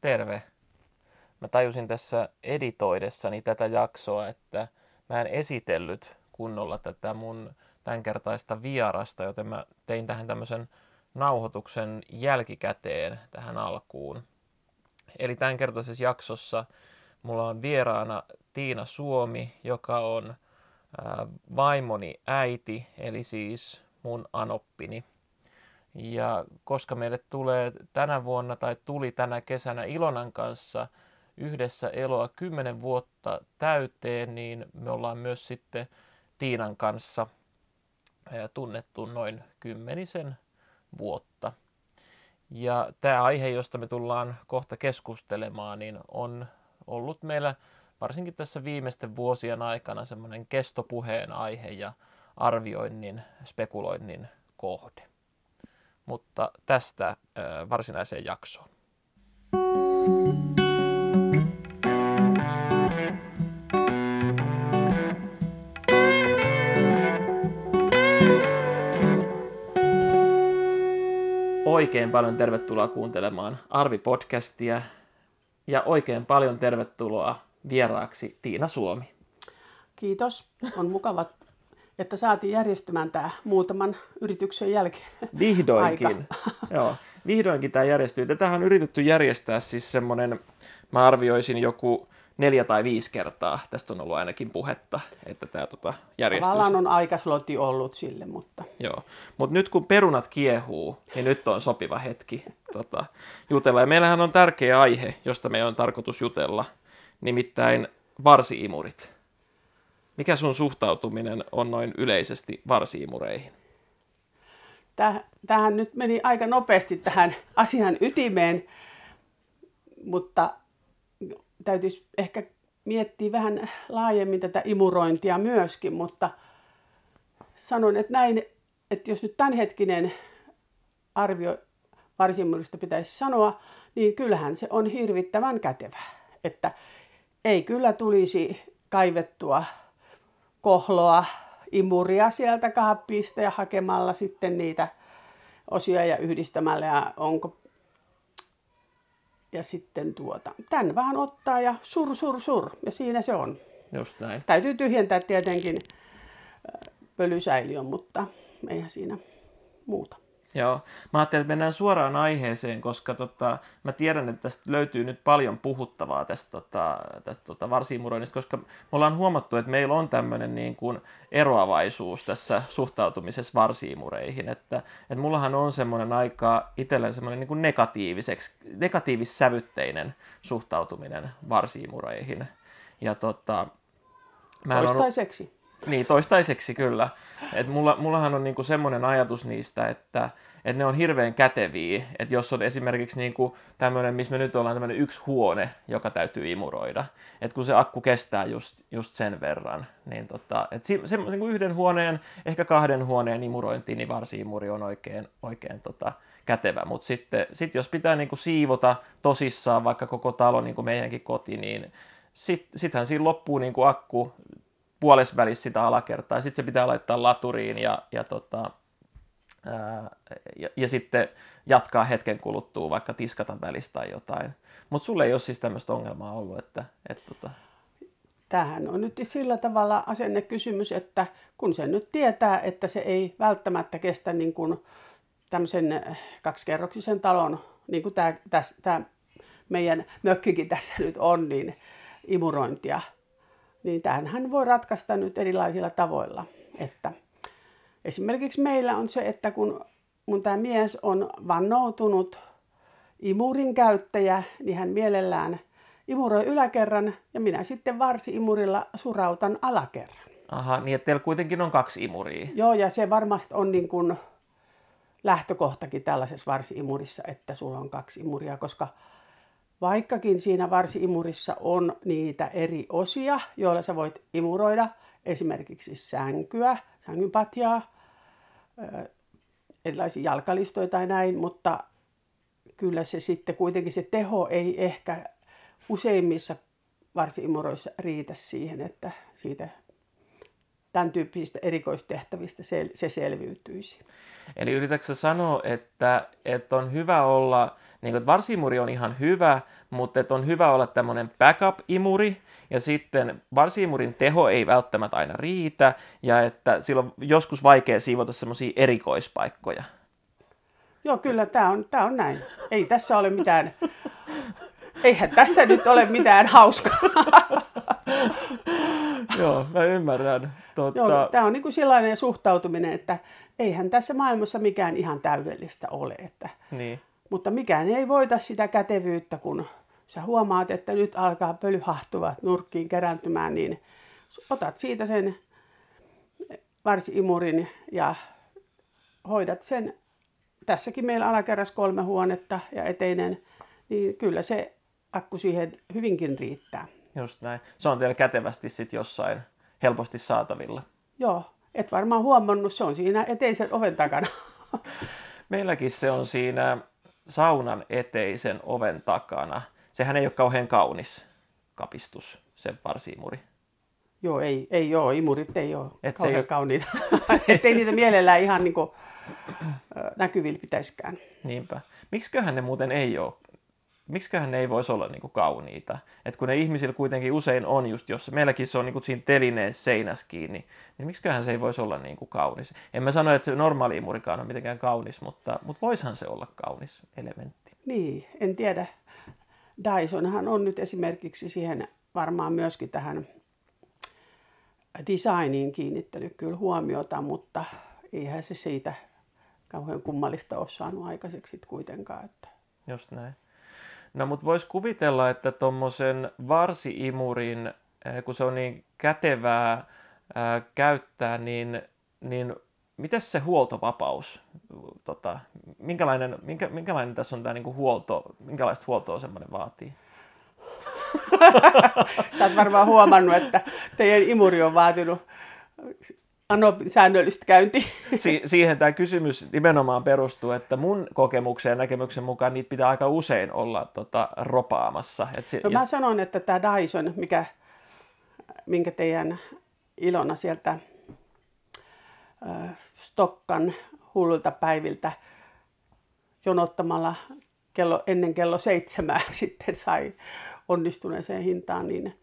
Terve. Mä tajusin tässä editoidessani tätä jaksoa, että mä en esitellyt kunnolla tätä mun tämänkertaista vierasta, joten mä tein tähän tämmöisen nauhoituksen jälkikäteen tähän alkuun. Eli tämänkertaisessa jaksossa mulla on vieraana Tiina Suomi, joka on vaimoni äiti, eli siis mun anoppini. Ja koska meille tulee tänä vuonna tai tuli tänä kesänä Ilonan kanssa yhdessä eloa kymmenen vuotta täyteen, niin me ollaan myös sitten Tiinan kanssa tunnettu noin kymmenisen vuotta. Ja tämä aihe, josta me tullaan kohta keskustelemaan, niin on ollut meillä varsinkin tässä viimeisten vuosien aikana semmoinen kestopuheen aihe ja arvioinnin, spekuloinnin kohde. Mutta tästä varsinaiseen jaksoon. Oikein paljon tervetuloa kuuntelemaan Arvi-podcastia ja oikein paljon tervetuloa vieraaksi Tiina Suomi. Kiitos. On mukava, että saatiin järjestymään tämä muutaman yrityksen jälkeen. Vihdoinkin. Joo, vihdoinkin tämä järjestyy. Tätä on yritetty järjestää siis semmoinen, mä arvioisin joku neljä tai viisi kertaa. Tästä on ollut ainakin puhetta, että tämä tota, järjestyy. Tavallaan on aikasloti ollut sille, mutta... Joo, mutta nyt kun perunat kiehuu, niin nyt on sopiva hetki tota, jutella. Ja meillähän on tärkeä aihe, josta meidän on tarkoitus jutella, nimittäin varsiimurit. Mikä sun suhtautuminen on noin yleisesti varsiimureihin? Tähän nyt meni aika nopeasti tähän asian ytimeen, mutta täytyisi ehkä miettiä vähän laajemmin tätä imurointia myöskin, mutta sanon, että näin, että jos nyt tämänhetkinen arvio varsimurista pitäisi sanoa, niin kyllähän se on hirvittävän kätevä. Että ei kyllä tulisi kaivettua kohloa, imuria sieltä kaappiista ja hakemalla sitten niitä osia ja yhdistämällä ja onko ja sitten tuota, tän vaan ottaa ja sur, sur, sur. Ja siinä se on. Just näin. Täytyy tyhjentää tietenkin pölysäiliön, mutta eihän siinä muuta. Joo, mä ajattelin, että mennään suoraan aiheeseen, koska tota, mä tiedän, että tästä löytyy nyt paljon puhuttavaa tästä, tota, tästä tota varsiimuroinnista, koska me ollaan huomattu, että meillä on tämmöinen niin kuin eroavaisuus tässä suhtautumisessa varsiimureihin, että, että mullahan on semmoinen aika itselleen semmoinen niin kuin negatiiviseksi, negatiivissävytteinen suhtautuminen varsiimureihin. Ja tota, mä Toistaiseksi. Niin, toistaiseksi kyllä. Et mulla, mullahan on niinku semmoinen ajatus niistä, että et ne on hirveän käteviä. Että jos on esimerkiksi niinku tämmöinen, missä me nyt ollaan tämmöinen yksi huone, joka täytyy imuroida. Että kun se akku kestää just, just sen verran, niin tota, et se, se, niinku yhden huoneen, ehkä kahden huoneen imurointiin, niin varsi-imuri on oikein, oikein tota, kätevä. Mutta sitten sit jos pitää niinku siivota tosissaan vaikka koko talo, niin kuin meidänkin koti, niin sitten sittenhän siinä loppuu niinku akku puolesvälissä sitä alakertaa, ja sitten se pitää laittaa laturiin ja, ja, tota, ää, ja, ja sitten jatkaa hetken kuluttua, vaikka tiskata välistä tai jotain. Mutta sulle ei ole siis tämmöistä ongelmaa ollut, että... että tota... Tämähän on nyt sillä tavalla asennekysymys, että kun se nyt tietää, että se ei välttämättä kestä niin kuin tämmöisen kaksikerroksisen talon, niin kuin tämä, tämä meidän mökkikin tässä nyt on, niin imurointia, niin tähän voi ratkaista nyt erilaisilla tavoilla. Että esimerkiksi meillä on se, että kun mun tämä mies on vannoutunut imurin käyttäjä, niin hän mielellään imuroi yläkerran ja minä sitten varsi-imurilla surautan alakerran. Aha, niin että teillä kuitenkin on kaksi imuria. Joo, ja se varmasti on niin kuin lähtökohtakin tällaisessa varsi-imurissa, että sulla on kaksi imuria, koska Vaikkakin siinä varsi-imurissa on niitä eri osia, joilla sä voit imuroida esimerkiksi sänkyä, sängynpatjaa, erilaisia jalkalistoja tai näin, mutta kyllä se sitten kuitenkin se teho ei ehkä useimmissa varsi-imuroissa riitä siihen, että siitä tämän tyyppisistä erikoistehtävistä se, se selviytyisi. Eli yritätkö sanoa, että, että on hyvä olla, niin kuin, että varsimuri on ihan hyvä, mutta että on hyvä olla tämmöinen backup-imuri, ja sitten varsimurin teho ei välttämättä aina riitä, ja että silloin on joskus vaikea siivota semmoisia erikoispaikkoja. Joo, kyllä tämä on, tämä on näin. Ei tässä ole mitään, eihän tässä nyt ole mitään hauskaa. Joo, mä ymmärrän. Totta... Joo, tämä on niin kuin sellainen suhtautuminen, että eihän tässä maailmassa mikään ihan täydellistä ole. Että... Niin. Mutta mikään ei voita sitä kätevyyttä, kun sä huomaat, että nyt alkaa pölyhahtuvat nurkkiin kerääntymään, niin otat siitä sen varsiimurin ja hoidat sen. Tässäkin meillä alakerras kolme huonetta ja eteinen, niin kyllä se akku siihen hyvinkin riittää. Just näin. Se on teillä kätevästi sitten jossain helposti saatavilla. Joo, et varmaan huomannut, se on siinä eteisen oven takana. Meilläkin se on siinä saunan eteisen oven takana. Sehän ei ole kauhean kaunis kapistus, se varsiimuri. Joo, ei, ei ole. Imurit ei ole Et kauhean se ei kauniita. Ettei niitä mielellään ihan niin kuin, näkyvillä pitäisikään. Niinpä. Miksiköhän ne muuten ei ole miksiköhän ne ei voisi olla niin kuin kauniita. Et kun ne ihmisillä kuitenkin usein on just, jos meilläkin se on niin kuin siinä telineen seinässä kiinni, niin miksiköhän se ei voisi olla niin kuin kaunis. En mä sano, että se normaali imurikaan on mitenkään kaunis, mutta, mutta voishan se olla kaunis elementti. Niin, en tiedä. Dysonhan on nyt esimerkiksi siihen varmaan myöskin tähän designiin kiinnittänyt kyllä huomiota, mutta eihän se siitä kauhean kummallista ole saanut aikaiseksi kuitenkaan. Että... Just näin. No mutta voisi kuvitella, että tuommoisen varsiimurin, eh, kun se on niin kätevää ää, eh, käyttää, niin, niin miten se huoltovapaus, tota, minkälainen, minkä, minkälainen tässä on tämä niinku huolto, minkälaista huoltoa semmoinen vaatii? Sä oot varmaan huomannut, että teidän imuri on vaatinut ano säännöllistä käynti. Si- siihen tämä kysymys nimenomaan perustuu, että mun kokemuksen ja näkemyksen mukaan niitä pitää aika usein olla tota, ropaamassa. Et si- no mä ja... sanon, että tämä Dyson, mikä, minkä teidän Ilona sieltä äh, Stokkan hullulta päiviltä jonottamalla kello, ennen kello seitsemää sitten sai onnistuneeseen hintaan, niin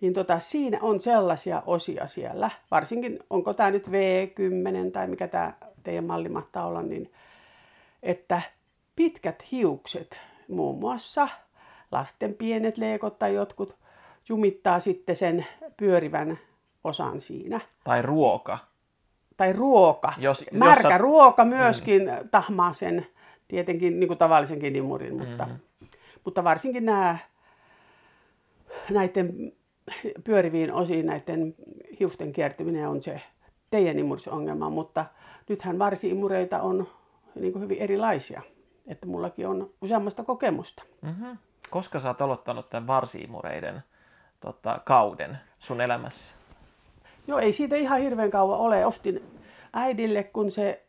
niin tota, siinä on sellaisia osia siellä, varsinkin onko tämä nyt V10 tai mikä tämä teidän malli mahtaa olla, niin että pitkät hiukset, muun muassa lasten pienet leekot tai jotkut, jumittaa sitten sen pyörivän osan siinä. Tai ruoka. Tai ruoka. Jos, Märkä jos ruoka myöskin mm. tahmaa sen, tietenkin niin kuin tavallisenkin imurin, mutta, mm. mutta varsinkin nämä näiden pyöriviin osiin näiden hiusten kiertyminen on se teidän imurisongelma, mutta nythän varsi-imureita on niin kuin hyvin erilaisia. Että mullakin on useammasta kokemusta. Mm-hmm. Koska sä oot aloittanut tämän varsi-imureiden tota, kauden sun elämässä? Joo, ei siitä ihan hirveän kauan ole. Ostin äidille, kun se,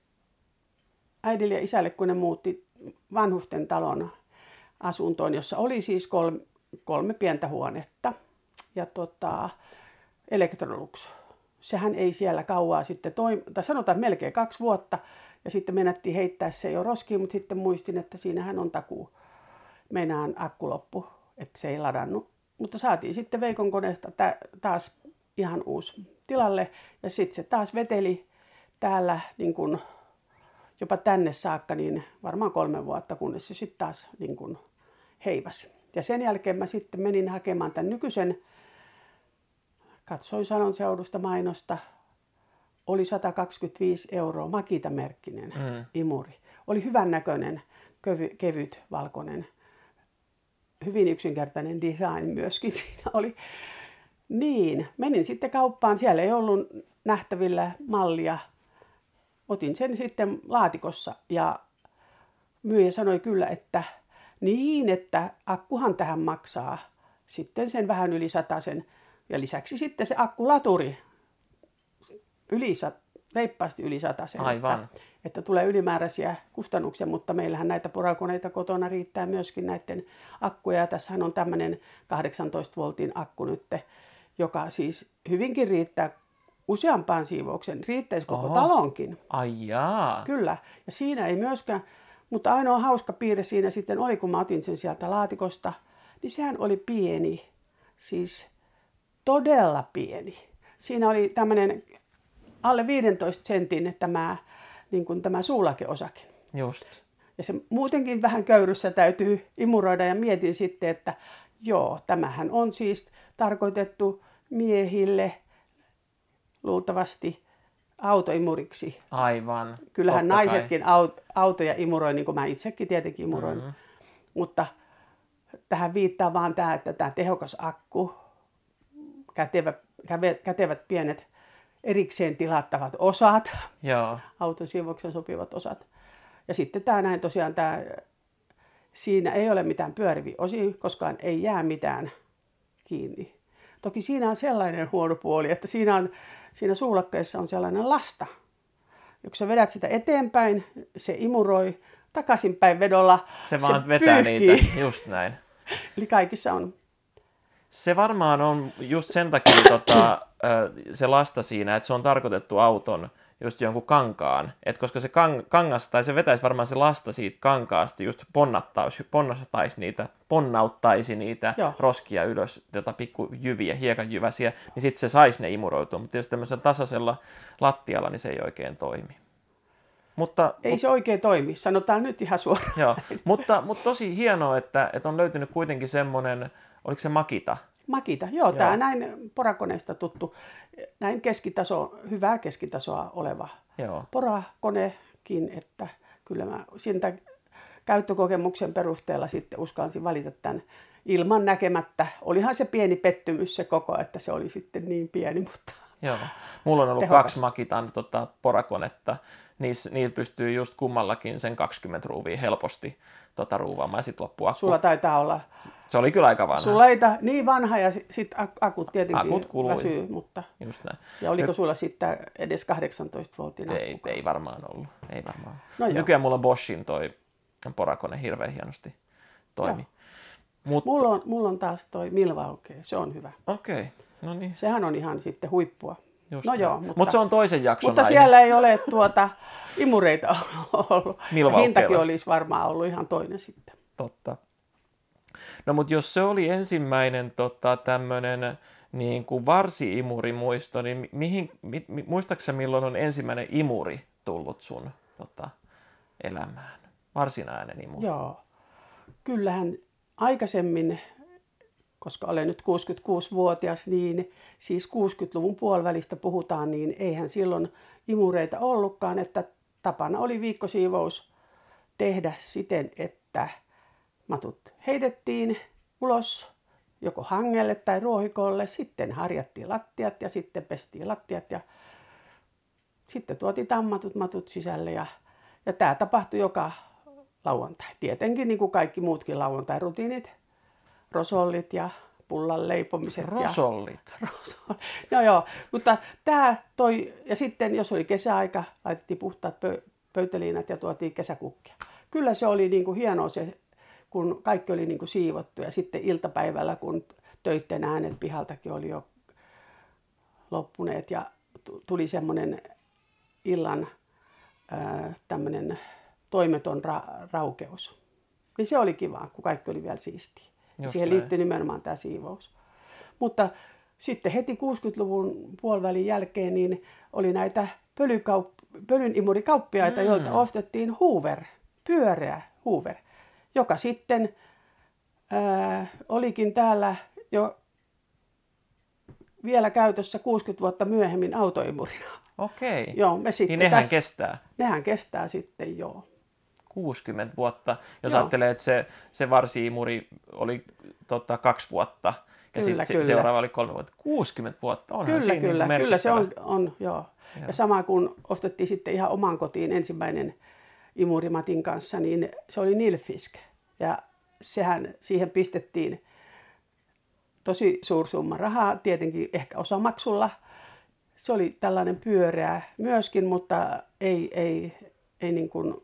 äidille ja isälle, kun ne muutti vanhusten talon asuntoon, jossa oli siis kolme, kolme pientä huonetta – ja tota, Electrolux. Sehän ei siellä kauaa sitten toimi, tai sanotaan melkein kaksi vuotta, ja sitten menettiin heittää se jo roskiin, mutta sitten muistin, että siinähän on takuu. Meinaan akku loppu, että se ei ladannut. Mutta saatiin sitten Veikon koneesta taas ihan uusi tilalle, ja sitten se taas veteli täällä niin kun, jopa tänne saakka, niin varmaan kolme vuotta, kunnes se sitten taas niin kun, heivasi. Ja sen jälkeen mä sitten menin hakemaan tämän nykyisen Katsoin Salon seudusta mainosta. Oli 125 euroa, Makita-merkkinen mm. imuri. Oli hyvän näköinen, kevy, kevyt, valkoinen. Hyvin yksinkertainen design myöskin siinä oli. Niin, menin sitten kauppaan. Siellä ei ollut nähtävillä mallia. Otin sen sitten laatikossa ja myyjä sanoi kyllä, että niin, että akkuhan tähän maksaa sitten sen vähän yli sen ja lisäksi sitten se akkulaturi, yli, reippaasti yli sen, Aivan. Että, että tulee ylimääräisiä kustannuksia, mutta meillähän näitä porakoneita kotona riittää myöskin näiden akkuja. Tässähän on tämmöinen 18 voltin akku nyt, joka siis hyvinkin riittää useampaan siivoukseen. Riittäisi koko Oho. talonkin. Ai jaa. Kyllä. Ja siinä ei myöskään, mutta ainoa hauska piirre siinä sitten oli, kun mä otin sen sieltä laatikosta, niin sehän oli pieni. Siis todella pieni. Siinä oli tämmöinen alle 15 sentin tämä, niin kuin tämä suulakeosakin. Just. Ja se muutenkin vähän köyryssä täytyy imuroida ja mietin sitten, että joo, tämähän on siis tarkoitettu miehille luultavasti autoimuriksi. Aivan. Kyllähän Totta naisetkin aut- autoja imuroi, niin kuin mä itsekin tietenkin imuroin. Mm-hmm. Mutta tähän viittaa vaan tämä, että tämä tehokas akku, kätevä, käve, kätevät pienet erikseen tilattavat osat, Joo. autosiivouksen sopivat osat. Ja sitten tämä näin tosiaan, tämä, siinä ei ole mitään pyöriviä osia, koskaan ei jää mitään kiinni. Toki siinä on sellainen huono puoli, että siinä, on, siinä suulakkeessa on sellainen lasta. Ja kun sä vedät sitä eteenpäin, se imuroi takaisinpäin vedolla. Se vaan vetää pyyhkii. niitä. Just näin. Eli kaikissa on. Se varmaan on just sen takia tota, se lasta siinä, että se on tarkoitettu auton just jonkun kankaan. Et koska se kang, kangas, tai se vetäisi varmaan se lasta siitä kankaasta, just ponnattaisi, ponnattaisi niitä, ponnauttaisi niitä Joo. roskia ylös, tota pikkujyviä, hiekanjyväsiä, niin sitten se saisi ne imuroitua. Mutta jos tämmöisellä tasaisella lattialla, niin se ei oikein toimi. Mutta, Ei se oikein toimi, sanotaan nyt ihan suoraan. Joo, mutta, mutta tosi hienoa, että, että on löytynyt kuitenkin semmoinen, oliko se Makita? Makita, joo, joo. tämä näin porakoneesta tuttu, näin keskitaso, hyvää keskitasoa oleva Joo. porakonekin, että kyllä mä siitä käyttökokemuksen perusteella sitten uskalsin valita tämän ilman näkemättä. Olihan se pieni pettymys se koko, että se oli sitten niin pieni, mutta Joo. Mulla on ollut Tehokas. kaksi Makitan tota, porakonetta. Niissä, niillä pystyy just kummallakin sen 20 ruuvia helposti tota, ruuvaamaan ja sitten loppuu akku. sulla taitaa olla, Se oli kyllä aika vanha. sulla ei ta, niin vanha ja sitten akut tietenkin Akut kului. väsyy, mutta Just näin. ja oliko sulla sitten edes 18 voltin Ei, akku? ei varmaan ollut. Ei varmaan. No. Nykyään mulla on Boschin toi porakone hirveän hienosti toimi. Mut, Mulla on, mulla on taas toi Milwaukee, se on hyvä. Okei, okay. no niin. Sehän on ihan sitten huippua. Just no näin. joo, mutta, Mut se on toisen jakson mutta aihe. siellä ei ole tuota imureita ollut. Hintakin olisi varmaan ollut ihan toinen sitten. Totta. No mutta jos se oli ensimmäinen tota, tämmöinen niin kuin varsi-imuri muisto, niin mi- mihin, mi, mi, muistaaksä milloin on ensimmäinen imuri tullut sun tota, elämään? Varsinainen imuri. Joo. Kyllähän aikaisemmin, koska olen nyt 66-vuotias, niin siis 60-luvun puolivälistä puhutaan, niin eihän silloin imureita ollutkaan, että tapana oli viikkosiivous tehdä siten, että matut heitettiin ulos joko hangelle tai ruohikolle, sitten harjattiin lattiat ja sitten pestiin lattiat ja sitten tuotiin tammatut matut sisälle ja, ja tämä tapahtui joka lauantai. Tietenkin niin kuin kaikki muutkin lauantai-rutiinit, rosollit ja pullan leipomiset. Rosollit. Ja, rosol- no joo, mutta tämä toi, ja sitten jos oli kesäaika, laitettiin puhtaat pö- pöytäliinat ja tuotiin kesäkukkia. Kyllä se oli niin kuin hienoa se, kun kaikki oli niin kuin siivottu ja sitten iltapäivällä, kun töitten äänet pihaltakin oli jo loppuneet ja tu- tuli semmoinen illan ää, tämmöinen toimeton ra- raukeus. Niin se oli kiva, kun kaikki oli vielä siistiä. Just siihen näin. liittyi nimenomaan tämä siivous. Mutta sitten heti 60-luvun puolivälin jälkeen niin oli näitä pölykaup- pölynimurikauppiaita, mm. joilta ostettiin Hoover, pyöreä Hoover, joka sitten ää, olikin täällä jo vielä käytössä 60 vuotta myöhemmin autoimurina. Okei. Joo, me sitten Niin nehän tässä, kestää nehän kestää sitten, joo. 60 vuotta. Jos Joo. ajattelee, että se, se varsi-imuri oli tota, kaksi vuotta ja Kyllä, sitten kyllä. seuraava oli kolme vuotta. 60 vuotta, onhan Kyllä, siinä kyllä, niin kyllä se on, on joo. Ja sama kun ostettiin sitten ihan omaan kotiin ensimmäinen imurimatin kanssa, niin se oli Nilfisk. Ja sehän siihen pistettiin tosi suuri summa rahaa, tietenkin ehkä osamaksulla. Se oli tällainen pyöreä myöskin, mutta ei, ei, ei niin kuin,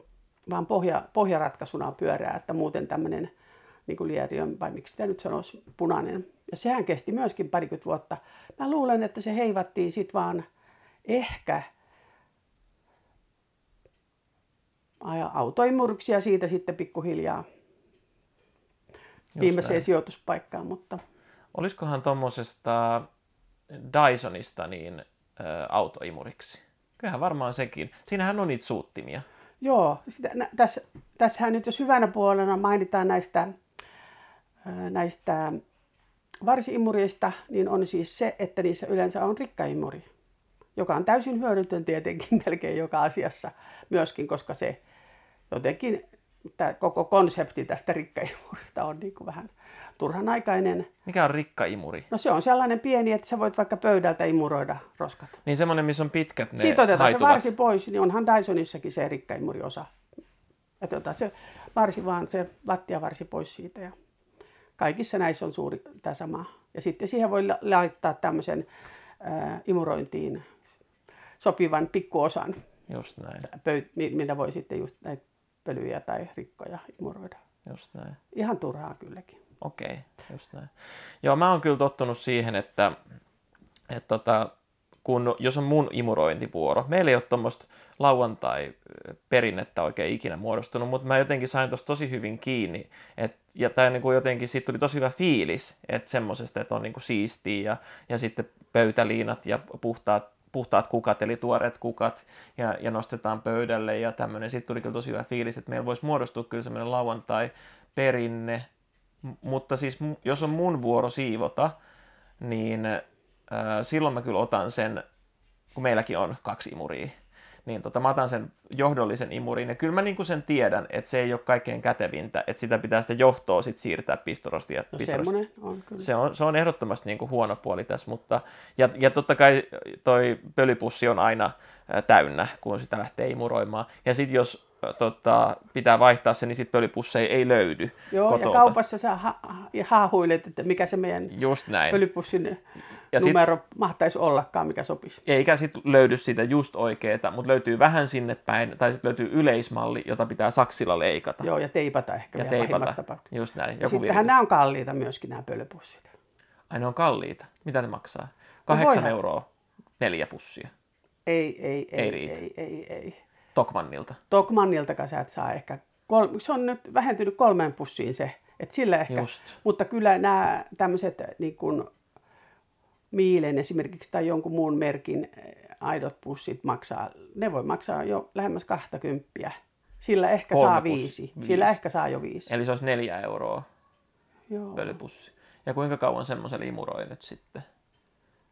vaan pohja, pohjaratkaisuna pyöreä, että muuten tämmöinen niin kuin vai miksi sitä nyt sanoisi, punainen. Ja sehän kesti myöskin parikymmentä vuotta. Mä luulen, että se heivattiin sitten vaan ehkä autoimuriksi ja siitä sitten pikkuhiljaa viimeiseen sijoituspaikkaan. Mutta... Olisikohan tuommoisesta Dysonista niin ä, autoimuriksi? Kyllähän varmaan sekin. Siinähän on niitä suuttimia. Joo, sitä, nä, tässä, tässähän nyt jos hyvänä puolena mainitaan näistä, näistä varsiimureista, niin on siis se, että niissä yleensä on rikkaimuri, joka on täysin hyödytön tietenkin melkein joka asiassa myöskin, koska se jotenkin tämä koko konsepti tästä rikkaimurista on niin kuin vähän turhanaikainen. Mikä on rikkaimuri? No se on sellainen pieni, että sä voit vaikka pöydältä imuroida roskat. Niin semmoinen, missä on pitkät ne Siitä otetaan haituvat. se varsi pois, niin onhan Dysonissakin se rikkaimuriosa. Että otetaan se varsi vaan, se lattiavarsi pois siitä. Ja kaikissa näissä on suuri tämä sama. Ja sitten siihen voi laittaa tämmöisen äh, imurointiin sopivan pikkuosan, Just näin, pöy- millä voi sitten just näitä pölyjä tai rikkoja imuroida. just näin. Ihan turhaa kylläkin. Okei, just näin. Joo, mä oon kyllä tottunut siihen, että, että tota, kun, jos on mun imurointivuoro, meillä ei ole tuommoista lauantai-perinnettä oikein ikinä muodostunut, mutta mä jotenkin sain tuosta tosi hyvin kiinni, et, ja tai niin kuin jotenkin siitä tuli tosi hyvä fiilis, että semmoisesta, että on niin kuin siistiä ja, ja sitten pöytäliinat ja puhtaat, puhtaat kukat, eli tuoreet kukat, ja, ja nostetaan pöydälle ja tämmöinen. Sitten tuli kyllä tosi hyvä fiilis, että meillä voisi muodostua kyllä semmoinen lauantai-perinne, mutta siis jos on mun vuoro siivota, niin äh, silloin mä kyllä otan sen, kun meilläkin on kaksi imuria, niin tota, mä otan sen johdollisen imurin, ja kyllä mä niinku sen tiedän, että se ei ole kaikkein kätevintä, että sitä pitää sitä johtoa sit siirtää pistorasti. Ja No semmoinen on kyllä. Se on, se on ehdottomasti niin kuin huono puoli tässä, mutta ja, ja totta kai toi pölypussi on aina täynnä, kun sitä lähtee imuroimaan. Ja sitten jos tota, pitää vaihtaa se, niin sitten pölypusseja ei löydy Joo, kotolta. ja kaupassa sä ha- haahuilet, että mikä se meidän Just näin. pölypussin Ja sit- numero mahtaisi ollakaan, mikä sopisi. Eikä sitten löydy sitä just oikeeta, mutta löytyy vähän sinne päin, tai sitten löytyy yleismalli, jota pitää saksilla leikata. Joo, ja teipata ehkä ja vielä teipata. Just näin. Ja Joku Sittenhän nämä on kalliita myöskin, nämä pölypussit. Ai ne on kalliita. Mitä ne maksaa? Kahdeksan voihan. euroa neljä pussia. Ei, ei, ei, Ei ei, riitä. ei, ei, ei. Tokmannilta. Tokmanniltakaan sä et saa ehkä, kol- se on nyt vähentynyt kolmeen pussiin se, että sillä ehkä. Just. Mutta kyllä nämä tämmöiset niin kuin Miilen esimerkiksi tai jonkun muun merkin eh, aidot pussit maksaa, ne voi maksaa jo lähemmäs 20. Sillä ehkä Kolme saa viisi. viisi. Sillä ehkä saa jo viisi. Eli se olisi neljä euroa Joo. pölypussi. Ja kuinka kauan semmoisen imuroi nyt sitten?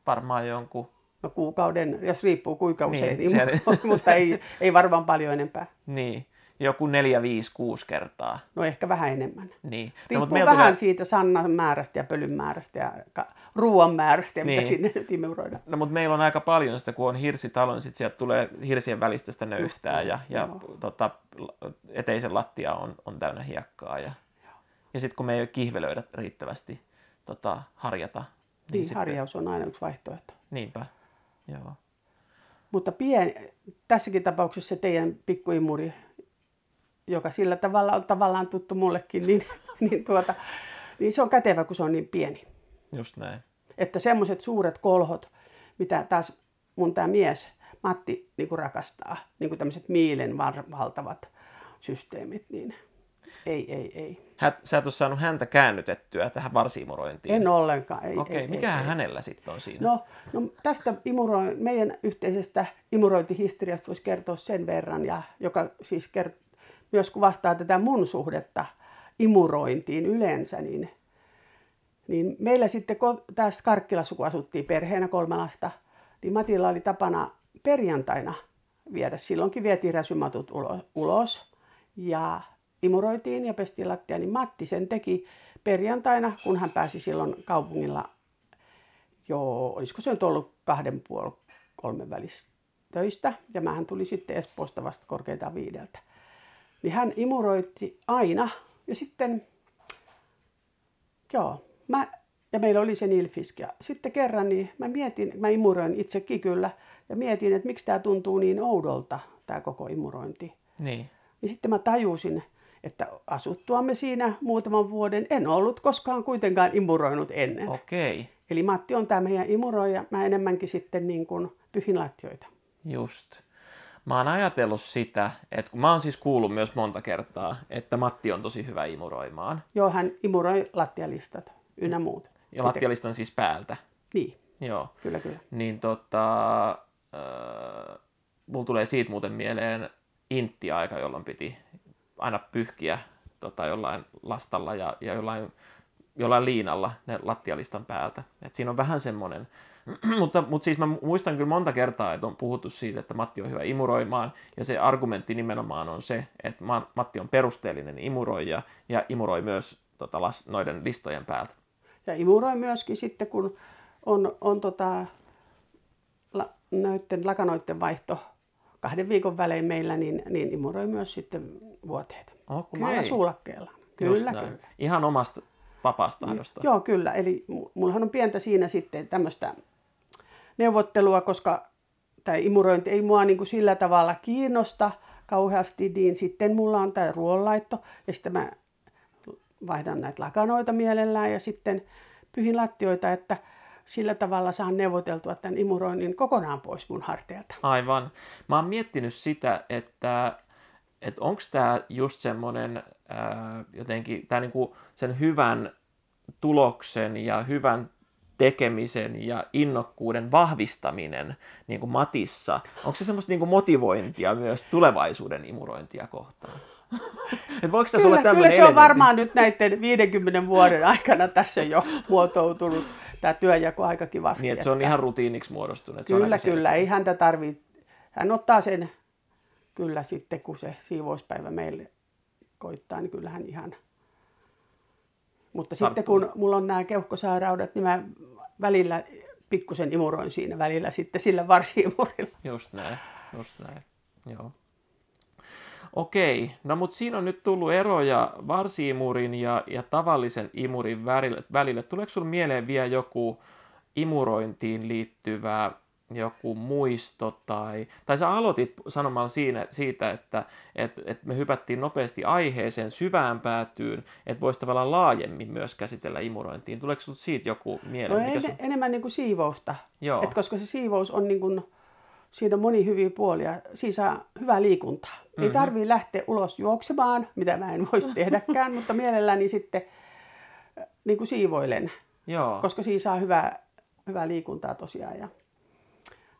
Varmaan jonkun, No kuukauden, jos riippuu kuinka usein, Niin, niin, se- mutta ei, ei varmaan paljon enempää. niin, joku neljä, viisi, kuusi kertaa. No ehkä vähän enemmän. Niin. Riippuu meillä vähän tulee- siitä sannan määrästä ja pölyn määrästä ja ruoan määrästä, ja mitä Niin. sinne nyt imuroidaan. No mutta meillä on aika paljon sitä, kun on hirsitalo, niin sitten sieltä tulee hirsien välistä sitä nöyhtää ja, ja tota, eteisen lattia on, on täynnä hiekkaa. Ja, ja sitten kun me ei kihvelöidä riittävästi tota, harjata. Niin, Niin, niin sitten, harjaus on aina yksi vaihtoehto. Niinpä, joo. Mutta pien, tässäkin tapauksessa se teidän pikkuimuri, joka sillä tavalla on tavallaan tuttu mullekin, niin, niin, tuota, niin se on kätevä, kun se on niin pieni. Just näin. Että semmoiset suuret kolhot, mitä taas mun tämä mies Matti niin kuin rakastaa, niin kuin tämmöiset miilen valtavat systeemit, niin ei, ei, ei. Hä, sä et ole saanut häntä käännytettyä tähän varsiimurointiin. En ollenkaan. Ei, Okei, ei, mikähän ei, ei. hänellä sitten on siinä? No, no tästä imuro- meidän yhteisestä imurointihistoriasta voisi kertoa sen verran, ja joka siis kert- myös kuvastaa tätä mun suhdetta imurointiin yleensä, niin, niin meillä sitten, kun tässä Karkkilassa, kun asuttiin perheenä kolme lasta, niin Matilla oli tapana perjantaina viedä, silloinkin vietiin räsymatut ulo- ulos ja imuroitiin ja pestiin lattia, niin Matti sen teki perjantaina, kun hän pääsi silloin kaupungilla joo, olisiko se nyt ollut kahden puoli kolmen välistä töistä. Ja mähän tuli sitten Espoosta vasta korkeintaan viideltä. Niin hän imuroitti aina. Ja sitten, joo, mä, ja meillä oli se nilfisk. Ja sitten kerran niin mä mietin, mä imuroin itsekin kyllä. Ja mietin, että miksi tämä tuntuu niin oudolta, tämä koko imurointi. Niin. Ja sitten mä tajusin, että asuttuamme siinä muutaman vuoden en ollut koskaan kuitenkaan imuroinut ennen. Okei. Eli Matti on tämä meidän imuroija. Mä enemmänkin sitten niin kuin pyhinlattioita. Just. Mä oon ajatellut sitä, että kun mä oon siis kuullut myös monta kertaa, että Matti on tosi hyvä imuroimaan. Joo, hän imuroi lattialistat ynnä muut. Ja lattialistan siis päältä. Niin, Joo. kyllä kyllä. Niin tota, äh, mulla tulee siitä muuten mieleen intti-aika, jolloin piti aina pyyhkiä tota, jollain lastalla ja, ja jollain, jollain liinalla ne lattialistan päältä. Et siinä on vähän semmoinen, mutta, mutta siis mä muistan kyllä monta kertaa, että on puhuttu siitä, että Matti on hyvä imuroimaan, ja se argumentti nimenomaan on se, että Matti on perusteellinen imuroija, ja imuroi myös tota, las, noiden listojen päältä. Ja imuroi myöskin sitten, kun on, on tota, la, näiden lakanoiden vaihto kahden viikon välein meillä, niin, niin imuroi myös sitten vuoteita. Okei. Omalla suulakkeella. Kyllä, kyllä. Ihan omasta vapaasta tahdosta. Joo, kyllä. Eli mullahan on pientä siinä sitten tämmöistä neuvottelua, koska tämä imurointi ei mua niin kuin sillä tavalla kiinnosta kauheasti, niin sitten mulla on tämä ruoanlaitto ja sitten mä vaihdan näitä lakanoita mielellään ja sitten pyhin lattioita, että sillä tavalla saan neuvoteltua tämän imuroinnin kokonaan pois mun harteilta. Aivan. Mä oon miettinyt sitä, että, että onko tämä just semmoinen jotenkin tää niinku sen hyvän tuloksen ja hyvän tekemisen ja innokkuuden vahvistaminen niin kuin Matissa, onko se semmoista niin kuin motivointia myös tulevaisuuden imurointia kohtaan? Et voiko Kyllä, olla kyllä se on elementti? varmaan nyt näiden 50 vuoden aikana tässä jo muotoutunut tämä työnjako aika kivasti. Niin, että se on ihan rutiiniksi muodostunut. se Kyllä, aika kyllä. Ei häntä tarvitse. Hän ottaa sen kyllä sitten, kun se siivouspäivä meille koittaa, niin kyllähän ihan... Mutta sitten kun mulla on nämä keuhkosairaudet, niin mä välillä pikkusen imuroin siinä välillä sitten sillä varsiimurilla. Just näin, just näin, joo. Okei, no mutta siinä on nyt tullut eroja varsiimurin ja, ja tavallisen imurin välille. välille. Tuleeko sinulle mieleen vielä joku imurointiin liittyvä joku muisto tai, tai sä aloitit sanomalla siinä, siitä, että et, et me hypättiin nopeasti aiheeseen syvään päätyyn, että voisi tavallaan laajemmin myös käsitellä imurointiin. Tuleeko sinulle siitä joku No mieleen? en, sun... enemmän niin kuin siivousta. Joo. Et koska se siivous on niin kuin, siinä on moni hyviä puolia. Siinä saa hyvää liikuntaa. Mm-hmm. Ei tarvii lähteä ulos juoksemaan, mitä mä en voisi tehdäkään, mutta mielelläni sitten äh, niin kuin siivoilen, Joo. koska siinä saa hyvää, hyvää liikuntaa tosiaan. Ja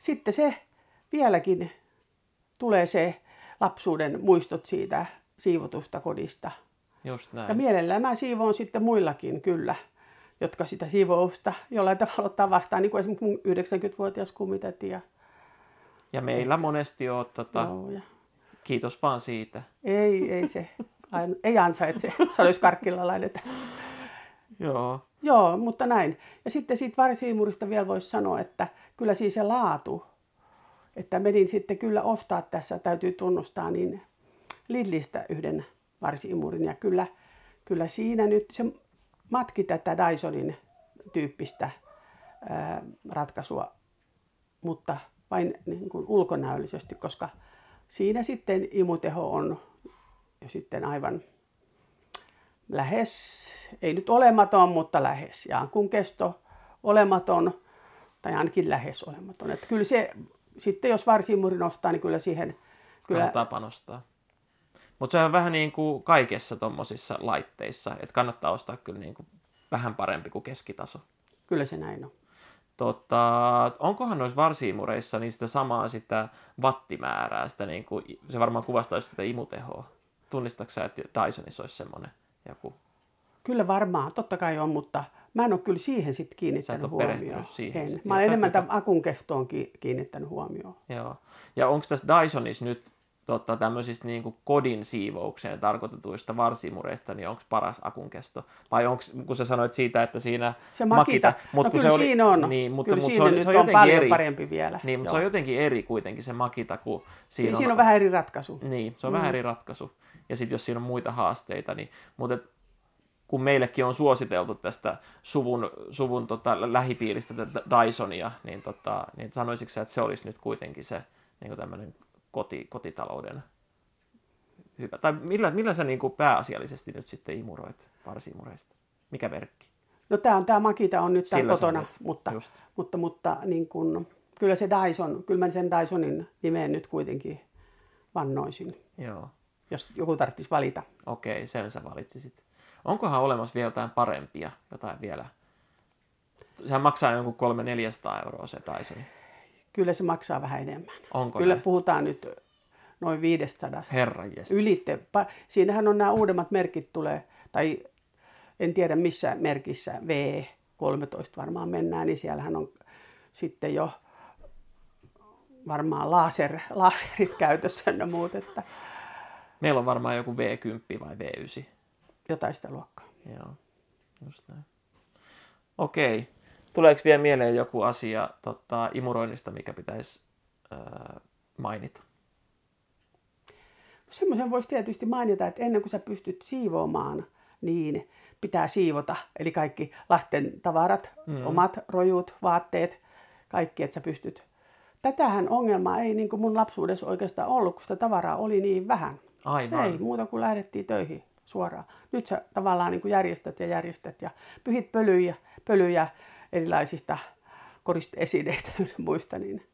sitten se vieläkin tulee se lapsuuden muistot siitä siivotusta kodista. Just näin. Ja mielellään mä siivoon sitten muillakin kyllä, jotka sitä siivousta jollain tavalla ottaa vastaan, niin kuin esimerkiksi mun 90-vuotias kummitäti. Ja, Ja meillä monesti on, tota, joo, ja kiitos vaan siitä. ei, ei se, ain- ei ansaitse, se olisi karkkilla laiteta. Joo. Joo, mutta näin. Ja sitten siitä varsiimurista vielä voisi sanoa, että kyllä siis se laatu, että menin sitten kyllä ostaa tässä, täytyy tunnustaa, niin Lillistä yhden varsiimurin. Ja kyllä, kyllä siinä nyt se matki tätä Dysonin tyyppistä ää, ratkaisua, mutta vain niin kuin ulkonäöllisesti, koska siinä sitten imuteho on jo sitten aivan lähes, ei nyt olematon, mutta lähes. Ja kun kesto olematon, tai ainakin lähes olematon. Että kyllä se, sitten jos varsimuri nostaa, niin kyllä siihen, kyllä, Kannattaa panostaa. Mutta se on vähän niin kuin kaikessa tuommoisissa laitteissa, että kannattaa ostaa kyllä niin kuin vähän parempi kuin keskitaso. kyllä se näin on. Tota, onkohan noissa varsiimureissa niin sitä samaa sitä wattimäärää, sitä niin kuin, se varmaan kuvastaisi sitä imutehoa. Tunnistatko sä, että Dysonissa olisi semmoinen joku? Kyllä varmaan, totta kai on, mutta mä en ole kyllä siihen sitten Sä kiinnittänyt et huomioon. siihen En. sit. Mä olen enemmän tämän akun kestoon ki- kiinnittänyt huomioon. Joo. Ja onko tässä Dysonissa nyt tota, tämmöisistä niin kuin kodin siivoukseen tarkoitetuista varsimureista, niin onko paras akun kesto? Vai onko, kun sä sanoit siitä, että siinä Se makita, mut no kun kyllä se oli, siinä on. Niin, mutta, kyllä mutta siinä se on, nyt se on, on, jotenkin paljon eri. parempi vielä. Niin, mutta Joo. se on jotenkin eri kuitenkin se makita, kun siinä niin on... siinä on vähän eri ratkaisu. Niin, se on mm. vähän eri ratkaisu. Ja sitten jos siinä on muita haasteita, niin... Mutta et, kun meillekin on suositeltu tästä suvun, suvun tota, lähipiiristä Dysonia, niin, tota, niin sanoisitko sä, että se olisi nyt kuitenkin se niin tämmöinen koti, kotitalouden hyvä? Tai millä, millä sä niin kuin pääasiallisesti nyt sitten imuroit varsimureista? Mikä verkki? No tämä on tämä Makita on nyt täällä kotona, olet, mutta, just. mutta, mutta niin kun, Kyllä se Dyson, kyllä mä sen Dysonin nimeen nyt kuitenkin vannoisin, Joo. jos joku tarvitsisi valita. Okei, sen sä valitsisit. Onkohan olemassa vielä jotain parempia, jotain vielä? Sehän maksaa jonkun 300-400 euroa se Dysoni. Kyllä se maksaa vähän enemmän. Onko Kyllä näin? puhutaan nyt noin 500. Herran jestas. Ylitte. Siinähän on nämä uudemmat merkit tulee, tai en tiedä missä merkissä, V13 varmaan mennään, niin siellähän on sitten jo varmaan laser, laserit käytössä ja muut, että Meillä on varmaan joku V10 vai V9. jotain sitä luokkaa. Joo, just näin. Okei. Tuleeko vielä mieleen joku asia tota, imuroinnista, mikä pitäisi äh, mainita? Semmoisen voisi tietysti mainita, että ennen kuin sä pystyt siivoamaan, niin pitää siivota. Eli kaikki lasten tavarat, mm. omat rojut, vaatteet, kaikki, että sä pystyt. Tätähän ongelmaa ei niin kuin mun lapsuudessa oikeastaan ollut, kun sitä tavaraa oli niin vähän. Aivan. Ei, muuta kuin lähdettiin töihin suoraan. Nyt sä tavallaan niin kuin järjestät ja järjestät ja pyhit pölyjä, pölyjä erilaisista koristeesineistä ja muista. Niin.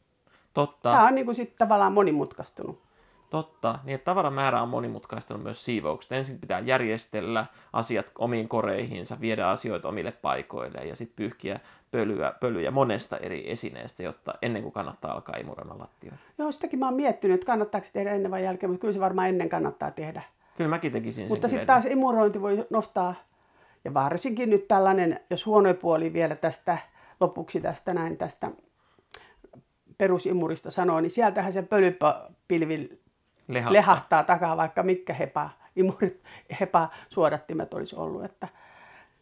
Totta, Tämä on niin kuin sit tavallaan monimutkaistunut. totta. Niin, että tavaramäärä on monimutkaistunut myös siivoukset. Ensin pitää järjestellä asiat omiin koreihinsa, viedä asioita omille paikoille ja sitten pyyhkiä pölyä, pölyjä monesta eri esineestä, jotta ennen kuin kannattaa alkaa imuroida lattioita. Joo, sitäkin mä oon miettinyt, että kannattaako tehdä ennen vai jälkeen, mutta kyllä se varmaan ennen kannattaa tehdä. Kyllä mäkin tekisin sen Mutta sitten taas imurointi voi nostaa, ja varsinkin nyt tällainen, jos huono puoli vielä tästä lopuksi tästä näin tästä perusimurista sanoo, niin sieltähän se pölypilvi Lehahtaa. lehahtaa takaa, vaikka mitkä hepa, imurit, hepa suodattimet olisi ollut, että,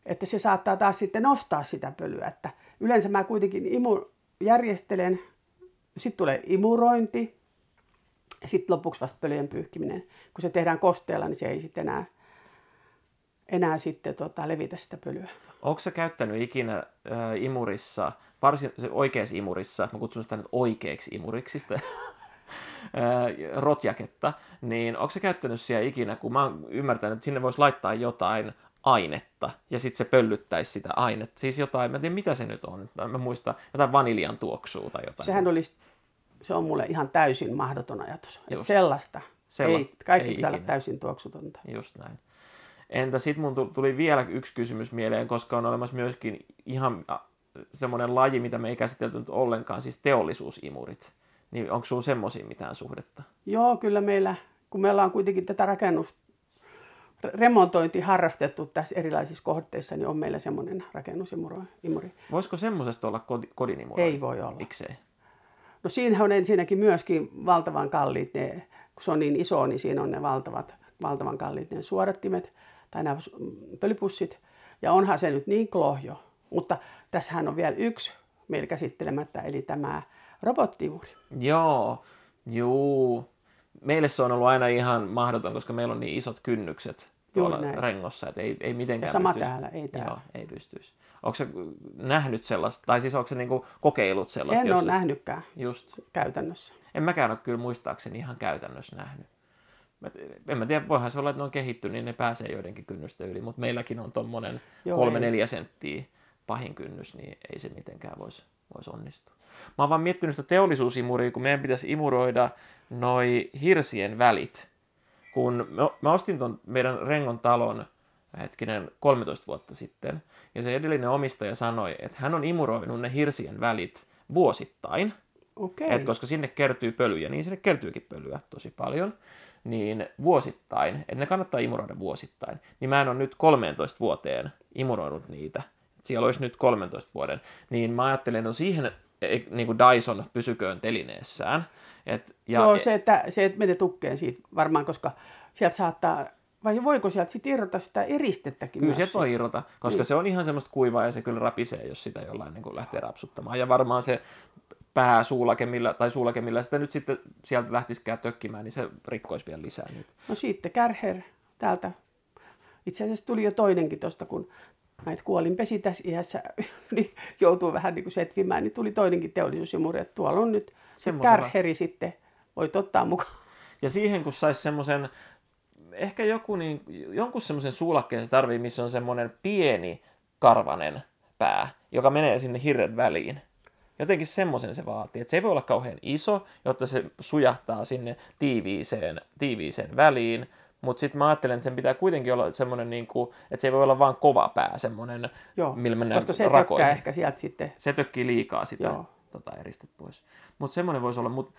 että se saattaa taas sitten nostaa sitä pölyä, että yleensä mä kuitenkin imu, järjestelen, sitten tulee imurointi, sitten lopuksi vasta pölyjen pyyhkiminen. Kun se tehdään kosteella, niin se ei sitten enää, enää sitten tota, levitä sitä pölyä. Onko sä käyttänyt ikinä äh, imurissa, varsin se oikeassa imurissa, mä kutsun sitä nyt oikeaksi imuriksi, sitä, äh, rotjaketta, niin onko sä käyttänyt siellä ikinä, kun mä oon ymmärtänyt, että sinne voisi laittaa jotain ainetta, ja sitten se pöllyttäisi sitä ainetta. Siis jotain, mä en tiedä mitä se nyt on, mä, muistan, jotain vaniljan tuoksua tai jotain. Sehän olisi, se on mulle ihan täysin mahdoton ajatus. Että Just. sellaista. Sellaista ei, kaikki ei pitää olla ikinä. täysin tuoksutonta. Just näin. Entä sitten mun tu- tuli vielä yksi kysymys mieleen, koska on olemassa myöskin ihan semmoinen laji, mitä me ei käsitelty nyt ollenkaan, siis teollisuusimurit. Niin onko sulla semmoisia mitään suhdetta? Joo, kyllä meillä, kun meillä on kuitenkin tätä rakennus, remontointi harrastettu tässä erilaisissa kohteissa, niin on meillä semmoinen rakennusimuri. Voisiko semmoisesta olla kodi- kodinimuri? Ei voi olla. Miksei? No siinähän on ensinnäkin myöskin valtavan kalliit ne, kun se on niin iso, niin siinä on ne valtavat, valtavan kalliit ne suodattimet tai nämä pölypussit. Ja onhan se nyt niin klohjo. Mutta tässähän on vielä yksi meillä käsittelemättä, eli tämä robottiimuri. Joo, juu. Meille se on ollut aina ihan mahdoton, koska meillä on niin isot kynnykset tuolla näin. rengossa, että ei, ei mitenkään Ja sama pystyisi. täällä, ei täällä. Joo, ei pystyisi. Onko se nähnyt sellaista, tai siis onko se niinku kokeillut sellaista? En jos ole se- nähnytkään Just. käytännössä. En mäkään ole kyllä muistaakseni ihan käytännössä nähnyt. En mä tiedä, voihan se olla, että ne on kehittynyt, niin ne pääsee joidenkin kynnystä yli, mutta meilläkin on tuommoinen kolme neljä senttiä pahin kynnys, niin ei se mitenkään voisi vois onnistua. Mä oon vaan miettinyt sitä teollisuusimuria, kun meidän pitäisi imuroida noi hirsien välit. Kun mä, mä ostin ton meidän Rengon talon hetkinen 13 vuotta sitten, ja se edellinen omistaja sanoi, että hän on imuroinut ne hirsien välit vuosittain, Okei. et koska sinne kertyy pölyjä, niin sinne kertyykin pölyä tosi paljon, niin vuosittain, että ne kannattaa imuroida vuosittain, niin mä en ole nyt 13 vuoteen imuroinut niitä. Siellä olisi nyt 13 vuoden. Niin mä ajattelen, että no siihen ei- niin kuin Dyson pysyköön telineessään. Et, ja, Joo, se, että se et mene tukkeen siitä varmaan, koska sieltä saattaa, vai voiko sieltä sitten irrota sitä eristettäkin Kyllä se voi irrota, koska niin. se on ihan semmoista kuivaa ja se kyllä rapisee, jos sitä jollain niin kuin lähtee rapsuttamaan. Ja varmaan se pääsuulake, millä, tai suulake, millä sitä nyt sitten sieltä lähtisikään tökkimään, niin se rikkoisi vielä lisää niitä. No sitten Kärher täältä. Itse asiassa tuli jo toinenkin tuosta, kun näitä kuolinpesi tässä iässä, niin joutuu vähän niin kuin setvimään, niin tuli toinenkin teollisuusimuri, että tuolla on nyt se. Kärheri sitten, voit ottaa mukaan. Ja siihen, kun saisi semmoisen, ehkä joku niin, jonkun semmoisen suulakkeen se tarvii, missä on semmoinen pieni karvanen pää, joka menee sinne hirren väliin. Jotenkin semmoisen se vaatii, että se ei voi olla kauhean iso, jotta se sujahtaa sinne tiiviiseen, tiiviiseen väliin, mutta sitten mä ajattelen, että sen pitää kuitenkin olla semmoinen, niin kuin, että se ei voi olla vaan kova pää, semmoinen, Joo, millä mennään koska se rakoihin. ehkä sieltä sitten. Se tökkii liikaa sitä Joo. tota, eristet pois. Mutta semmoinen voisi olla, mutta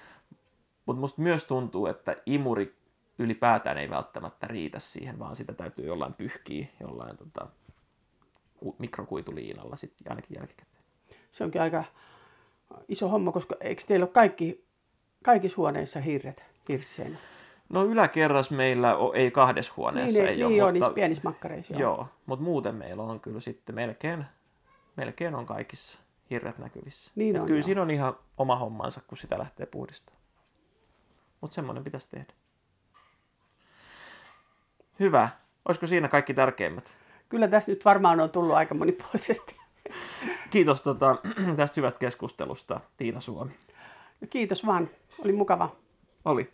mut musta myös tuntuu, että imuri ylipäätään ei välttämättä riitä siihen, vaan sitä täytyy jollain pyyhkiä jollain tota, ku- mikrokuituliinalla sitten ainakin jälkikäteen. Se onkin aika iso homma, koska eikö teillä ole kaikki, kaikissa huoneissa hirret hirseinä? No yläkerras meillä o, ei kahdessa huoneessa Niin, ei niin, ole, niin joo, mutta, niissä pienissä makkareissa. Joo. joo, mutta muuten meillä on kyllä sitten melkein, melkein on kaikissa hirret näkyvissä. Niin Et on, kyllä joo. siinä on ihan oma hommansa, kun sitä lähtee puhdistamaan. Mutta semmoinen pitäisi tehdä. Hyvä. Olisiko siinä kaikki tärkeimmät? Kyllä tässä nyt varmaan on tullut aika monipuolisesti. Kiitos tota, tästä hyvästä keskustelusta, Tiina Suomi. Kiitos vaan, oli mukava. Oli.